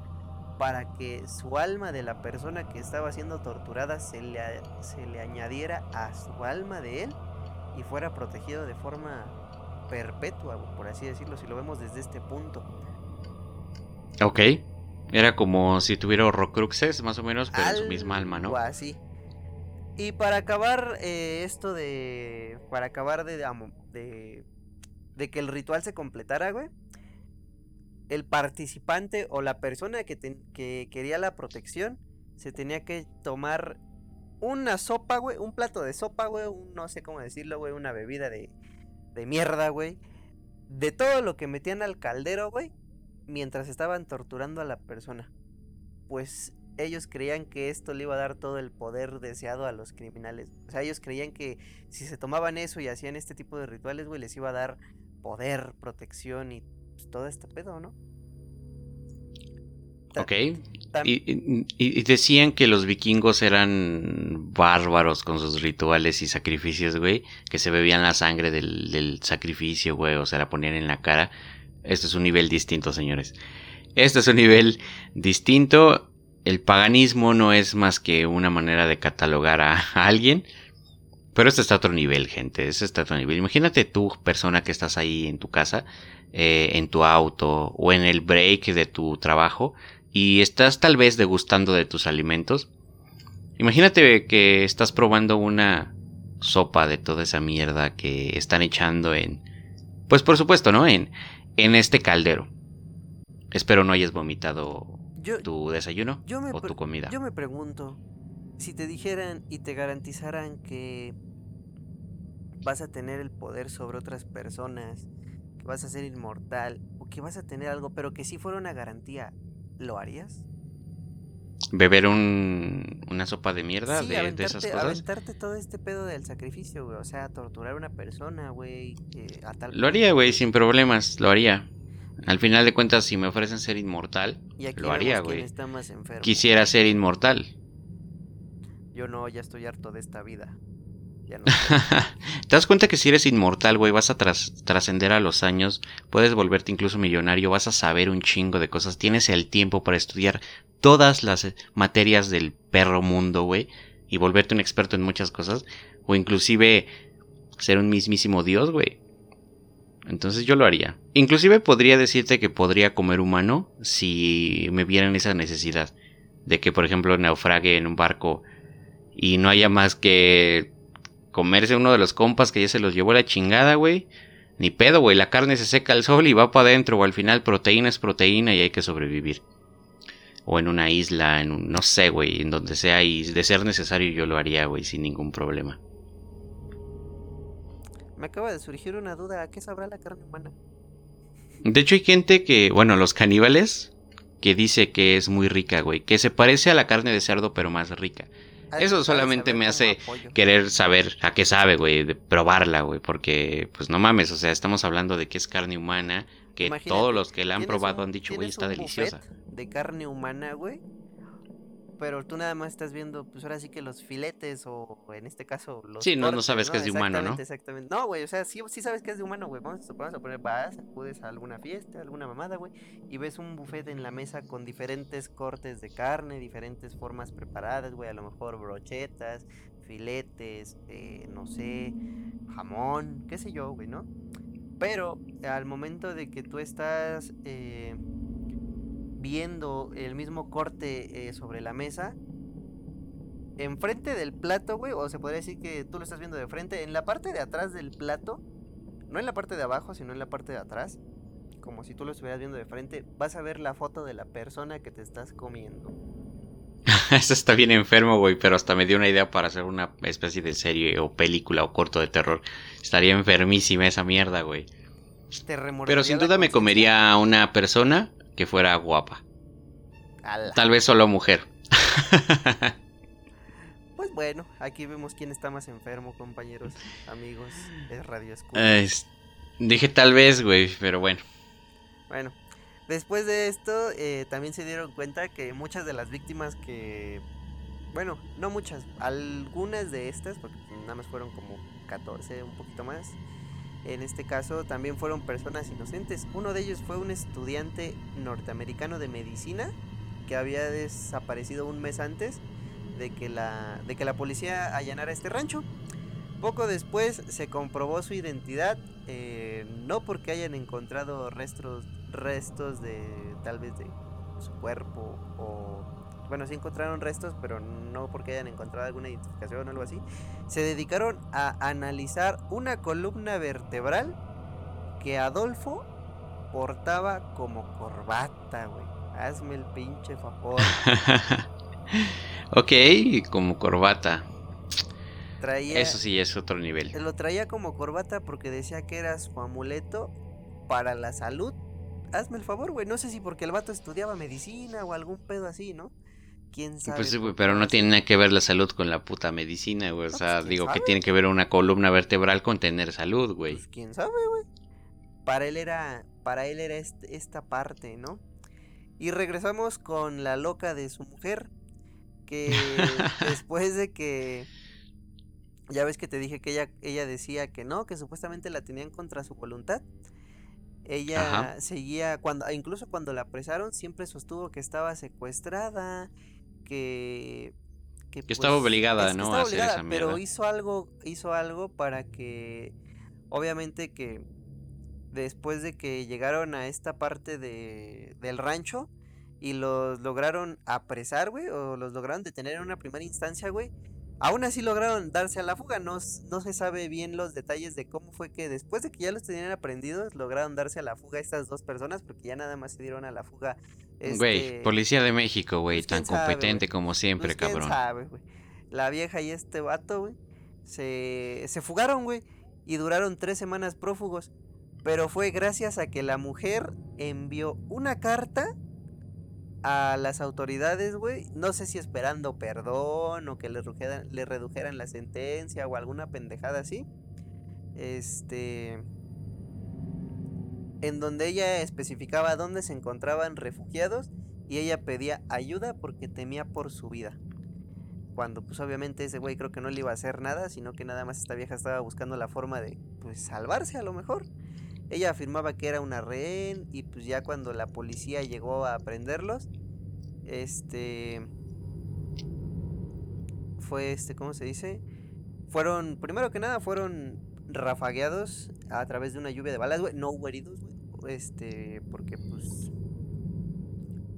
para que su alma de la persona que estaba siendo torturada se le, se le añadiera a su alma de él y fuera protegido de forma perpetua, por así decirlo, si lo vemos desde este punto. Ok. Era como si tuviera horrocruxes, más o menos, pero en su misma alma, ¿no? Así. Y para acabar eh, esto de. Para acabar de, de. de que el ritual se completara, güey. El participante o la persona que, ten- que quería la protección se tenía que tomar una sopa, güey. Un plato de sopa, güey. Un, no sé cómo decirlo, güey. Una bebida de, de mierda, güey. De todo lo que metían al caldero, güey. Mientras estaban torturando a la persona. Pues ellos creían que esto le iba a dar todo el poder deseado a los criminales. O sea, ellos creían que si se tomaban eso y hacían este tipo de rituales, güey, les iba a dar poder, protección y pues, todo este pedo, ¿no? Ta- Ok. Y, y- y decían que los vikingos eran bárbaros con sus rituales y sacrificios, güey. Que se bebían la sangre del, del sacrificio, güey. O se la ponían en la cara. Esto es un nivel distinto, señores. Esto es un nivel distinto. El paganismo no es más que una manera de catalogar a, [laughs] a alguien. Pero este está a otro nivel, gente. Este está a otro nivel. Imagínate tú, persona que estás ahí en tu casa, eh, en tu auto o en el break de tu trabajo y estás tal vez degustando de tus alimentos. Imagínate que estás probando una sopa de toda esa mierda que están echando en... Pues por supuesto, ¿no? En, en este caldero. Espero no hayas vomitado Yo, tu desayuno yo me o tu comida. Yo me pregunto, si te dijeran y te garantizaran que vas a tener el poder sobre otras personas, que vas a ser inmortal o que vas a tener algo, pero que si fuera una garantía, ¿lo harías? Beber un, una sopa de mierda Sí, de, de esas cosas. aventarte todo este pedo del sacrificio, güey. O sea, torturar a una persona, güey. eh, a tal Lo haría, güey, sin problemas, lo haría. Al final de cuentas, si me ofrecen ser inmortal, Y aquí lo haría, güey. quisiera ser inmortal. Yo no, ya estoy harto de esta vida. [laughs] ¿Te das cuenta que si eres inmortal, güey, vas a tras- trascender a los años, puedes volverte incluso millonario, vas a saber un chingo de cosas, tienes el tiempo para estudiar todas las eh, materias del perro mundo, güey, y volverte un experto en muchas cosas, o inclusive ser un mismísimo dios, güey. Entonces yo lo haría. Inclusive podría decirte que podría comer humano si me vieran esa necesidad de que, por ejemplo, naufrague en un barco y no haya más que comerse uno de los compas que ya se los llevó la chingada, güey. Ni pedo, güey. La carne se seca al sol y va para adentro. O al final proteína es proteína y hay que sobrevivir. O en una isla, en un, no sé, güey, en donde sea. Y de ser necesario yo lo haría, güey, sin ningún problema. Me acaba de surgir una duda. ¿A qué sabrá la carne humana? De hecho hay gente que, bueno, los caníbales, que dice que es muy rica, güey. Que se parece a la carne de cerdo pero más rica. Eso solamente me hace querer saber a qué sabe, güey, de probarla, güey, porque pues no mames, o sea, estamos hablando de que es carne humana, que Imagínate, todos los que la han probado un- han dicho, güey, está deliciosa. de carne humana, güey. Pero tú nada más estás viendo, pues ahora sí que los filetes o en este caso los Sí, no- no sabes que es de humano, ¿no? Exactamente. No, güey, o sea, sí, sí sabes que es de humano, güey. Vamos, a- vamos a poner, vas, acudes a alguna fiesta, alguna mamada, güey, y ves un buffet en la mesa con diferentes cortes de carne, diferentes formas preparadas, güey, a lo mejor brochetas, filetes, eh, no sé, jamón, qué sé yo, güey, ¿no? Pero al momento de que tú estás eh, viendo el mismo corte eh, sobre la mesa, enfrente del plato, güey, o se podría decir que tú lo estás viendo de frente, en la parte de atrás del plato, no en la parte de abajo, sino en la parte de atrás, como si tú lo estuvieras viendo de frente, vas a ver la foto de la persona que te estás comiendo. [laughs] Eso está bien enfermo, güey, pero hasta me dio una idea para hacer una especie de serie o película o corto de terror. Estaría enfermísima esa mierda, güey. Pero sin duda me comería a una persona que fuera guapa. Ala. Tal vez solo mujer. [laughs] Pues bueno, aquí vemos quién está más enfermo, compañeros, amigos, es Radio. Es- Dije tal vez, güey, pero bueno. Bueno, después de esto eh, también se dieron cuenta que muchas de las víctimas que, bueno, no muchas, algunas de estas, porque nada más fueron como 14, un poquito más, en este caso también fueron personas inocentes. Uno de ellos fue un estudiante norteamericano de medicina que había desaparecido un mes antes de que la, de que la policía allanara este rancho. Poco después se comprobó su identidad, eh, no porque hayan encontrado restos, restos de tal vez de su cuerpo o bueno, sí encontraron restos, pero no porque hayan encontrado alguna identificación o algo así. Se dedicaron a analizar una columna vertebral que Adolfo portaba como corbata, güey. Hazme el pinche favor. [laughs] ok, como corbata. Traía Eso sí es otro nivel. Lo traía como corbata porque decía que era su amuleto para la salud. Hazme el favor, güey. No sé si porque el vato estudiaba medicina o algún pedo así, ¿no? ¿Quién sabe? Pues sí, por güey, qué pero no tiene nada que ver la salud con la puta medicina, güey. O sea, pues, ¿quién digo que sabe? tiene que ver una columna vertebral con tener salud, güey. Pues quién sabe, güey. Para él era, para él era este- esta parte, ¿no? Y regresamos con la loca de su mujer, que [laughs] después de que, ya ves que te dije que ella, ella decía que no, que supuestamente la tenían contra su voluntad. Ella Ajá. seguía, cuando, incluso cuando la apresaron, siempre sostuvo que estaba secuestrada, que... Estaba obligada, es- ¿no? estaba a hacer obligada, esa pero mierda. hizo algo, hizo algo para que, obviamente que después de que llegaron a esta parte de, del rancho y los lograron apresar, güey, o los lograron detener en una primera instancia, güey, Aún así lograron darse a la fuga, no, no se sabe bien los detalles de cómo fue que después de que ya los tenían aprendidos, lograron darse a la fuga estas dos personas, porque ya nada más se dieron a la fuga. Güey, este, Policía de México, güey, pues, tan sabe, competente como siempre, pues, cabrón. sabe. La vieja y este vato, güey, se, se fugaron, güey, y duraron tres semanas prófugos. Pero fue gracias a que la mujer envió una carta a las autoridades, güey. No sé si esperando perdón o que le le redujeran la sentencia o alguna pendejada así. Este. En donde ella especificaba dónde se encontraban refugiados y ella pedía ayuda porque temía por su vida. Cuando pues obviamente ese güey creo que no le iba a hacer nada, sino que nada más esta vieja estaba buscando la forma de pues salvarse a lo mejor. Ella afirmaba que era una rehén y pues ya cuando la policía llegó a prenderlos, este fue este, ¿cómo se dice? Fueron, primero que nada, fueron rafagueados a través de una lluvia de balas, güey. No hubo heridos, güey. Este, porque pues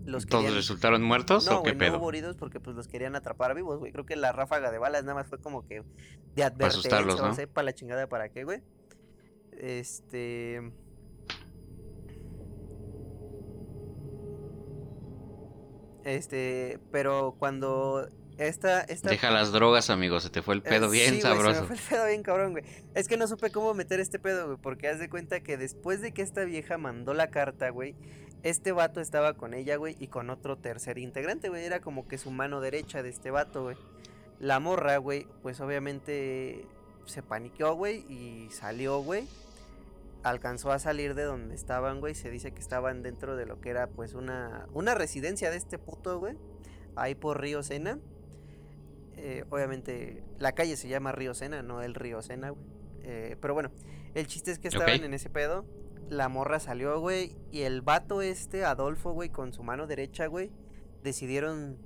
los ¿Todos querían- resultaron muertos no, o qué güey, no pedo? hubo heridos porque pues los querían atrapar vivos, güey. Creo que la ráfaga de balas nada más fue como que de advertencia, ¿no? sepa la chingada para qué, güey. Este Este, pero cuando esta esta Deja las drogas, amigo, se te fue el eh, pedo bien sí, güey, se me sabroso. fue el pedo bien cabrón, güey. Es que no supe cómo meter este pedo, güey, porque haz de cuenta que después de que esta vieja mandó la carta, güey, este vato estaba con ella, güey, y con otro tercer integrante, güey. Era como que su mano derecha de este vato, güey. La morra, güey, pues obviamente se paniqueó, güey, y salió, güey. Alcanzó a salir de donde estaban, güey. Se dice que estaban dentro de lo que era, pues, una, una residencia de este puto, güey. Ahí por Río Sena. Eh, obviamente, la calle se llama Río Sena, no el Río Sena, güey. Eh, pero bueno, el chiste es que estaban en ese pedo. La morra salió, güey. Y el vato este, Adolfo, güey, con su mano derecha, güey. Decidieron,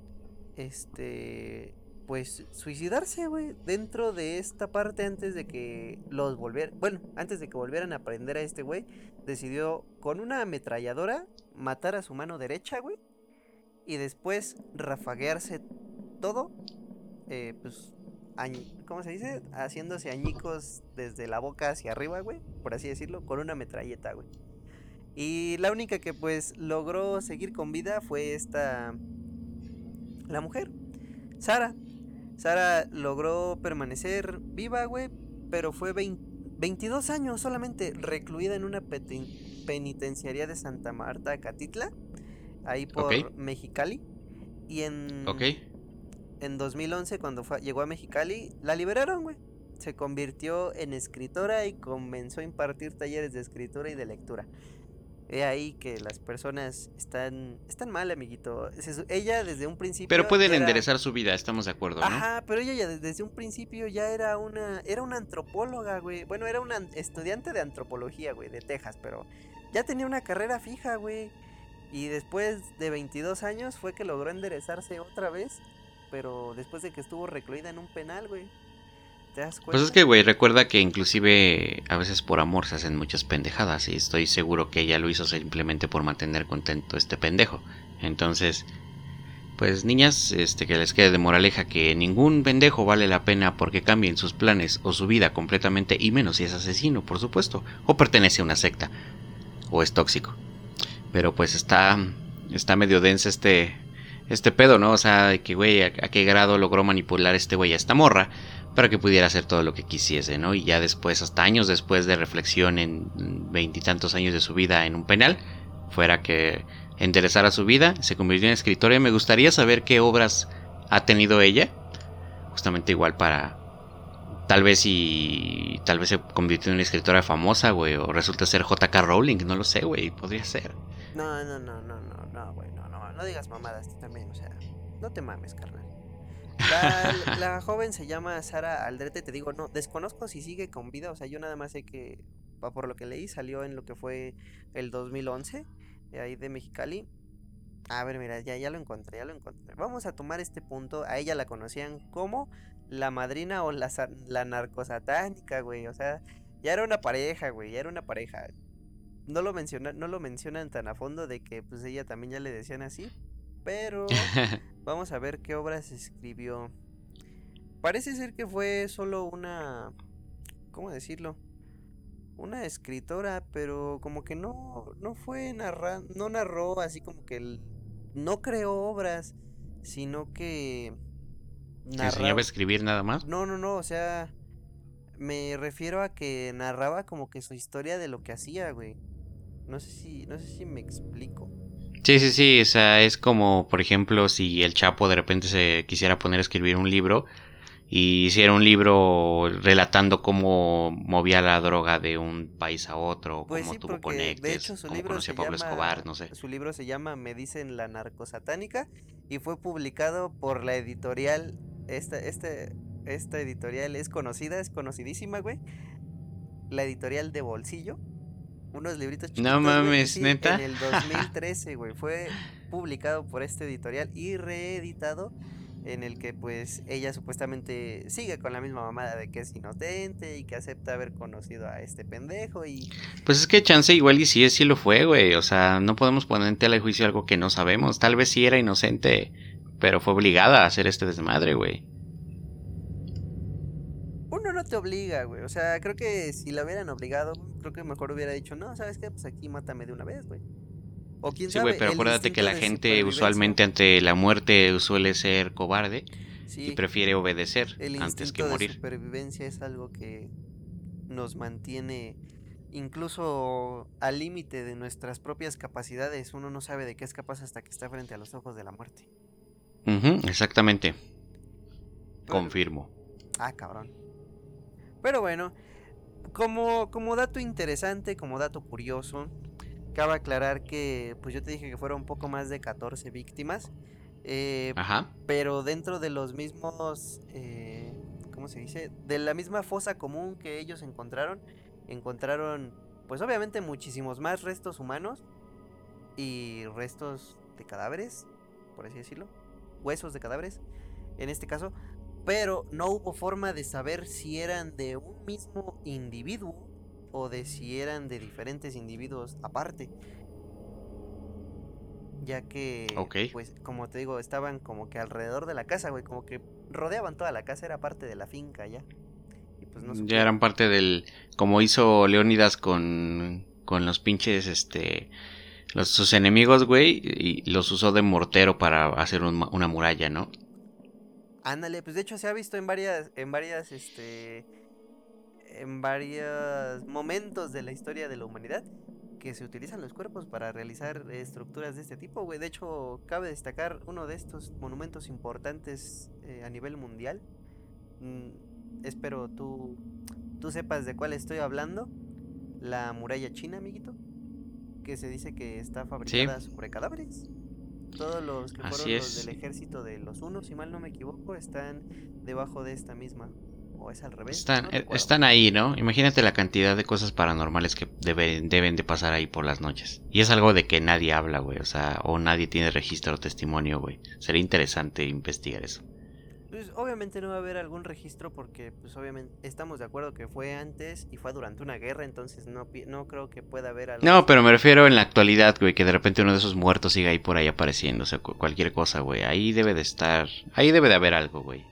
este, pues, suicidarse, güey. Dentro de esta parte antes de que los volvieran. Bueno, antes de que volvieran a prender a este, güey. Decidió con una ametralladora matar a su mano derecha, güey. Y después rafaguearse todo. eh, pues, ¿cómo se dice? Haciéndose añicos desde la boca hacia arriba, güey. Por así decirlo, con una metralleta, güey. Y la única que pues logró seguir con vida fue esta... La mujer. Sara. Sara logró permanecer viva, güey. Pero fue vein- 22 años solamente recluida en una penitenciaría de Santa Marta, Catitla. Ahí por. Mexicali. Y en, Ok. en 2011, cuando fue- llegó a Mexicali, la liberaron, güey. Se convirtió en escritora y comenzó a impartir talleres de escritura y de lectura. He ahí que las personas están, están mal, amiguito. Ella desde un principio. Pero pueden era- enderezar su vida, estamos de acuerdo, ¿no? Ajá, pero ella ya de- desde un principio ya era una, era una antropóloga, güey. Bueno, era una an- estudiante de antropología, güey, de Texas, pero ya tenía una carrera fija, güey. Y después de 22 años fue que logró enderezarse otra vez, pero después de que estuvo recluida en un penal, güey. ¿Te das cuenta? Pues es que, güey, recuerda que inclusive a veces por amor se hacen muchas pendejadas y estoy seguro que ella lo hizo simplemente por mantener contento a este pendejo. Entonces, pues niñas, este que les quede de moraleja que ningún pendejo vale la pena porque cambien sus planes o su vida completamente y menos si es asesino, por supuesto, o pertenece a una secta o es tóxico. Pero pues está está medio denso este este pedo, ¿no? O sea, de que güey, a, a qué grado logró manipular este güey a esta morra para que pudiera hacer todo lo que quisiese, ¿no? Y ya después, hasta años después de reflexión en veintitantos años de su vida en un penal, fuera que enderezara su vida, se convirtió en escritora y me gustaría saber qué obras ha tenido ella, justamente igual para... Tal vez y tal vez se convirtió en una escritora famosa, güey, o resulta ser JK Rowling, no lo sé, güey, podría ser. No, no, no, no, no, no, güey, no, no, no digas mamadas también, o sea, no te mames, carnal. La, [laughs] la joven se llama Sara Aldrete, te digo, no, desconozco si sigue con vida, o sea, yo nada más sé que, por lo que leí, salió en lo que fue el 2011, de ahí de Mexicali. A ver, mira, ya, ya lo encontré, ya lo encontré. Vamos a tomar este punto, a ella la conocían como la madrina o la, la narcosatánica, güey, o sea, ya era una pareja, güey, ya era una pareja no lo menciona, no lo mencionan tan a fondo de que pues ella también ya le decían así, pero [laughs] vamos a ver qué obras escribió. parece ser que fue solo una, ¿cómo decirlo? Una escritora, pero como que no, no fue narrar, no narró así como que el, no creó obras, sino que ¿Enseñaba a escribir nada más? No, no, no, o sea, me refiero a que narraba como que su historia de lo que hacía, güey. No sé si, no sé si me explico. Sí, sí, sí, o sea, es como, por ejemplo, si el Chapo de repente se quisiera poner a escribir un libro y hiciera un libro relatando cómo movía la droga de un país a otro, Pues cómo sí, tuvo de conectes, hecho su cómo libro conoció a Pablo llama, Escobar, no sé. su libro se llama Me dicen la narcosatánica y fue publicado por la editorial, esta, este, esta editorial es conocida, es conocidísima, güey. La editorial de Bolsillo. Unos libritos chiquitos, No mames, sí, ¿neta? En el [laughs] 2013, güey. Fue publicado por esta editorial y reeditado en el que pues ella supuestamente sigue con la misma mamada de que es inocente y que acepta haber conocido a este pendejo y Pues es que chance igual y sí, sí lo fue, güey. O sea, no podemos poner en tela de juicio algo que no sabemos. Tal vez sí era inocente, pero fue obligada a hacer este desmadre, güey. Uno no te obliga, güey. O sea, creo que si la hubieran obligado, creo que mejor hubiera dicho, no, ¿sabes qué? Pues aquí mátame de una vez, güey. O quién Sí, sabe. güey, pero acuérdate que la gente usualmente ante la muerte suele ser cobarde Sí, y prefiere obedecer el antes que morir. supervivencia es algo que nos mantiene incluso al límite de nuestras propias capacidades. Uno no sabe de qué es capaz hasta que está frente a los ojos de la muerte. Ujú, exactamente. Pero- Confirmo. Ah, cabrón. Pero bueno, como, como dato interesante, como dato curioso, cabe aclarar que, pues yo te dije que fueron un poco más de 14 víctimas, eh, Ajá. pero dentro de los mismos, eh, ¿cómo se dice? De la misma fosa común que ellos encontraron, encontraron, pues obviamente muchísimos más restos humanos y restos de cadáveres, por así decirlo, huesos de cadáveres, en este caso, pero no hubo forma de saber si eran de un mismo individuo o de si eran de diferentes individuos aparte. Ya que, pues, como te digo, estaban como que alrededor de la casa, güey, como que rodeaban toda la casa, era parte de la finca ya. Y pues no ya eran parte del. Como hizo Leónidas con. Con los pinches, este. Los, sus enemigos, güey. Y los usó de mortero para hacer un una muralla, ¿no? Ándale, pues de hecho se ha visto en varias, en varias, este, en varios momentos de la historia de la humanidad que se utilizan los cuerpos para realizar estructuras de este tipo, güey. De hecho, cabe destacar uno de estos monumentos importantes eh, a nivel mundial. Mm, espero tú, tú sepas de cuál estoy hablando. La muralla china, amiguito. Que se dice que está fabricada sobre cadáveres. Todos los que Así fueron los es. del ejército de los unos, si mal no me equivoco, están debajo de esta misma. O es al revés. Están, no eh, están ahí, ¿no? Imagínate la cantidad de cosas paranormales que deben, deben de pasar ahí por las noches. Y es algo de que nadie habla, güey. O sea, o nadie tiene registro o testimonio, güey. Sería interesante investigar eso. Pues obviamente no va a haber algún registro porque pues obviamente estamos de acuerdo que fue antes y fue durante una guerra, entonces no, no creo que pueda haber algo. No, pero me refiero en la actualidad, güey, que de repente uno de esos muertos siga ahí por ahí apareciendo, o sea, cu- cualquier cosa, güey. Ahí debe de estar, ahí debe de haber algo, güey.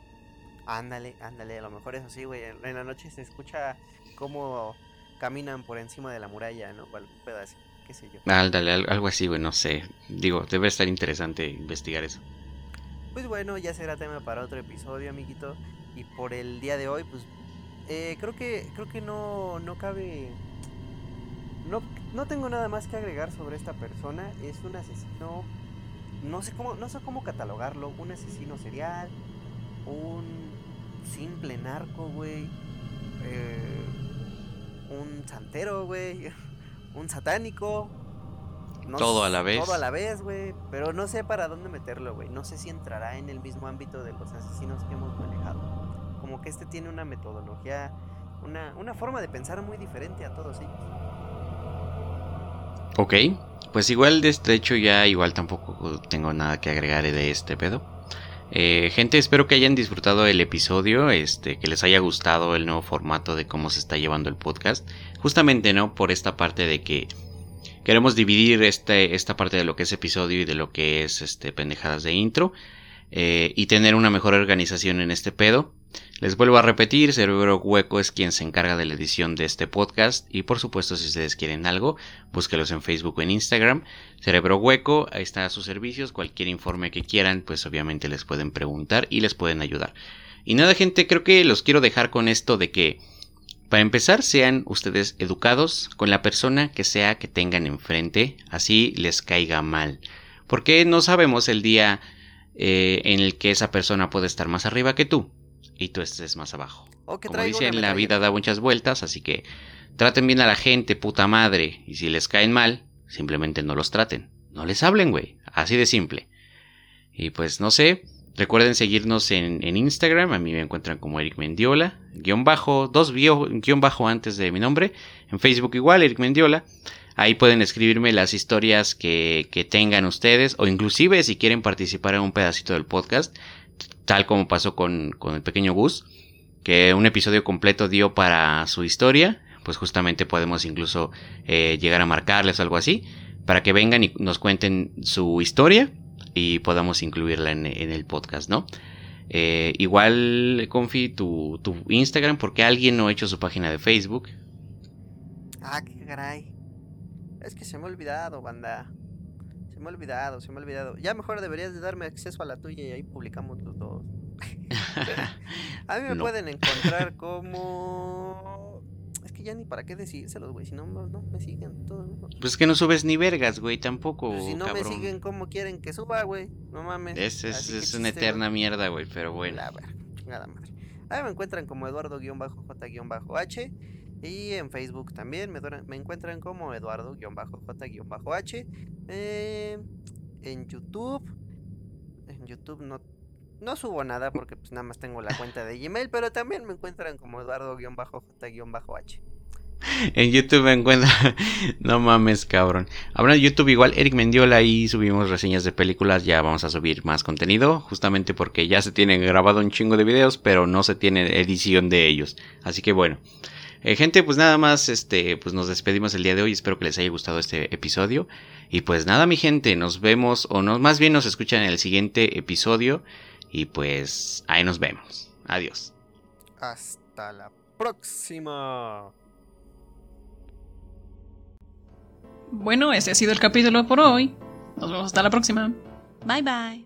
Ándale, ándale, a lo mejor eso sí, güey. En, la noche se escucha cómo caminan por encima de la muralla, ¿no? O algún pedazo, qué sé yo. Ándale, al- algo así, güey, no sé. Digo, debe estar interesante investigar eso. Pues bueno, ya será tema para otro episodio, amiguito. Y por el día de hoy, pues eh, creo que creo que no, no cabe. No, no tengo nada más que agregar sobre esta persona. Es un asesino. No sé cómo, no sé cómo catalogarlo. Un asesino serial. Un simple narco, güey. eh, un santero, güey. [laughs] Un satánico. No Todo a la vez. Todo a la vez, güey. Pero no sé para dónde meterlo, güey. No sé si entrará en el mismo ámbito de los asesinos que hemos manejado. Como que este tiene una metodología, una, una forma de pensar muy diferente a todos ellos. Ok, pues igual de este hecho ya igual tampoco tengo nada que agregar de este pedo. Eh, gente, espero que hayan disfrutado el episodio, este, que les haya gustado el nuevo formato de cómo se está llevando el podcast. Justamente, ¿no? Por esta parte de que queremos dividir este, esta parte de lo que es episodio y de lo que es este pendejadas de intro. eh, y tener una mejor organización en este pedo. Les vuelvo a repetir, Cerebro Hueco es quien se encarga de la edición de este podcast y por supuesto si ustedes quieren algo, búsquelos en Facebook o en Instagram. Cerebro Hueco, ahí está a sus servicios, cualquier informe que quieran, pues obviamente les pueden preguntar y les pueden ayudar. Y nada gente, creo que los quiero dejar con esto de que, para empezar, sean ustedes educados con la persona que sea que tengan enfrente, así les caiga mal. Porque no sabemos el día eh, en el que esa persona puede estar más arriba que tú y tú estés más abajo. O que Como dicen, la vida da muchas vueltas, así que traten bien a la gente, puta madre. Y si les caen mal, simplemente no los traten. No les hablen, güey. Así de simple. Y pues no sé. Recuerden seguirnos en, Instagram. A mí me encuentran como Eric Mendiola. Guión bajo, dos bio- guion bajo antes de mi nombre. En Facebook igual, Eric Mendiola. Ahí pueden escribirme las historias que, tengan ustedes. O inclusive si quieren participar en un pedacito del podcast. Tal como pasó con, con el pequeño Gus que un episodio completo dio para su historia, pues justamente podemos incluso eh, llegar a marcarles algo así, para que vengan y nos cuenten su historia y podamos incluirla en, en el podcast, ¿no? Eh, igual, Confi, tu, tu Instagram, porque alguien no ha hecho su página de Facebook. Ah, qué caray. Es que se me ha olvidado, banda. Se me ha olvidado, se me ha olvidado. Ya mejor deberías de darme acceso a la tuya y ahí publicamos los dos. [laughs] A mí me No. pueden encontrar como... Ya ni para qué decírselos, güey. Si no, no me siguen todos. Pues es que no subes ni vergas, güey, tampoco, Pues si no cabrón. me siguen, ¿cómo quieren que suba, güey? No mames. Es, es, una chiste, eterna güey. mierda, güey, pero bueno. La verga, chingada madre. Ahí me encuentran como Eduardo-J-H. Y en Facebook también me encuentran como Eduardo-J-H. Eh, en YouTube. En YouTube no, no subo nada porque pues nada más tengo la cuenta de Gmail. Pero también me encuentran como Eduardo-J-H. En YouTube me encuentra. [laughs] no mames, cabrón. Ahora en YouTube igual, Eric Mendiola, ahí subimos reseñas de películas. Ya vamos a subir más contenido. Justamente porque ya se tienen grabado un chingo de videos, pero no se tiene edición de ellos. Así que bueno. Eh, gente, pues nada más, este, pues nos despedimos el día de hoy. Espero que les haya gustado este episodio. Y pues nada, mi gente, nos vemos, o no, más bien nos escuchan en el siguiente episodio. Y pues ahí nos vemos. Adiós. Hasta la próxima. Bueno, ese ha sido el capítulo por hoy. Nos vemos hasta la próxima. Bye bye.